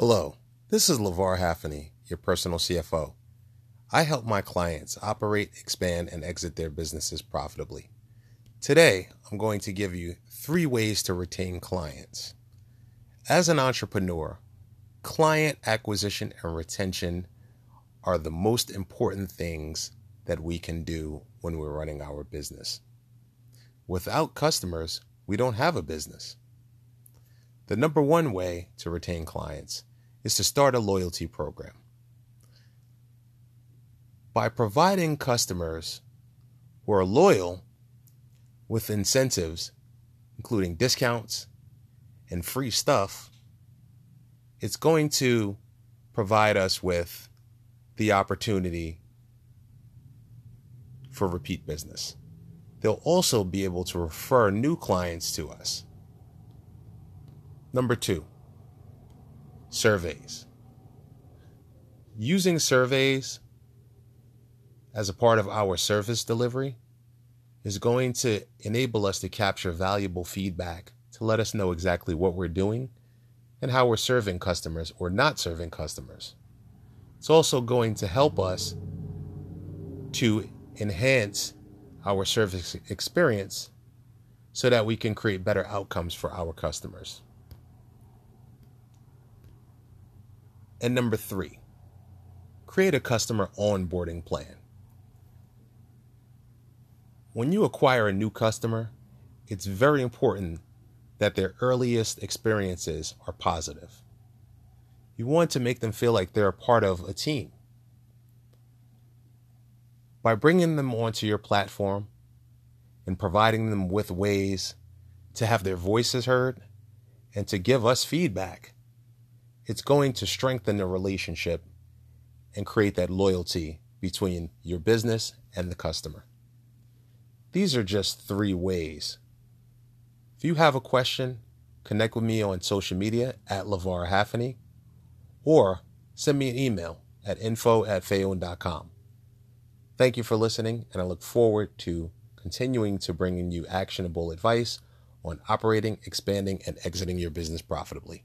Hello, this is LeVar Haffney, your personal CFO. I help my clients operate, expand, and exit their businesses profitably. Today, I'm going to give you three ways to retain clients. As an entrepreneur, client acquisition and retention are the most important things that we can do when we're running our business. Without customers, we don't have a business. The number one way to retain clients is to start a loyalty program. By providing customers who are loyal with incentives, including discounts and free stuff, it's going to provide us with the opportunity for repeat business. They'll also be able to refer new clients to us. Number two, surveys. Using surveys as a part of our service delivery is going to enable us to capture valuable feedback to let us know exactly what we're doing and how we're serving customers or not serving customers. It's also going to help us to enhance our service experience so that we can create better outcomes for our customers. And number three, create a customer onboarding plan. When you acquire a new customer, it's very important that their earliest experiences are positive. You want to make them feel like they're a part of a team. By bringing them onto your platform and providing them with ways to have their voices heard and to give us feedback, it's going to strengthen the relationship and create that loyalty between your business and the customer. These are just three ways. If you have a question, connect with me on social media at LeVar Haffney or send me an email at info at fayon.com. Thank you for listening, and I look forward to continuing to bringing you actionable advice on operating, expanding, and exiting your business profitably.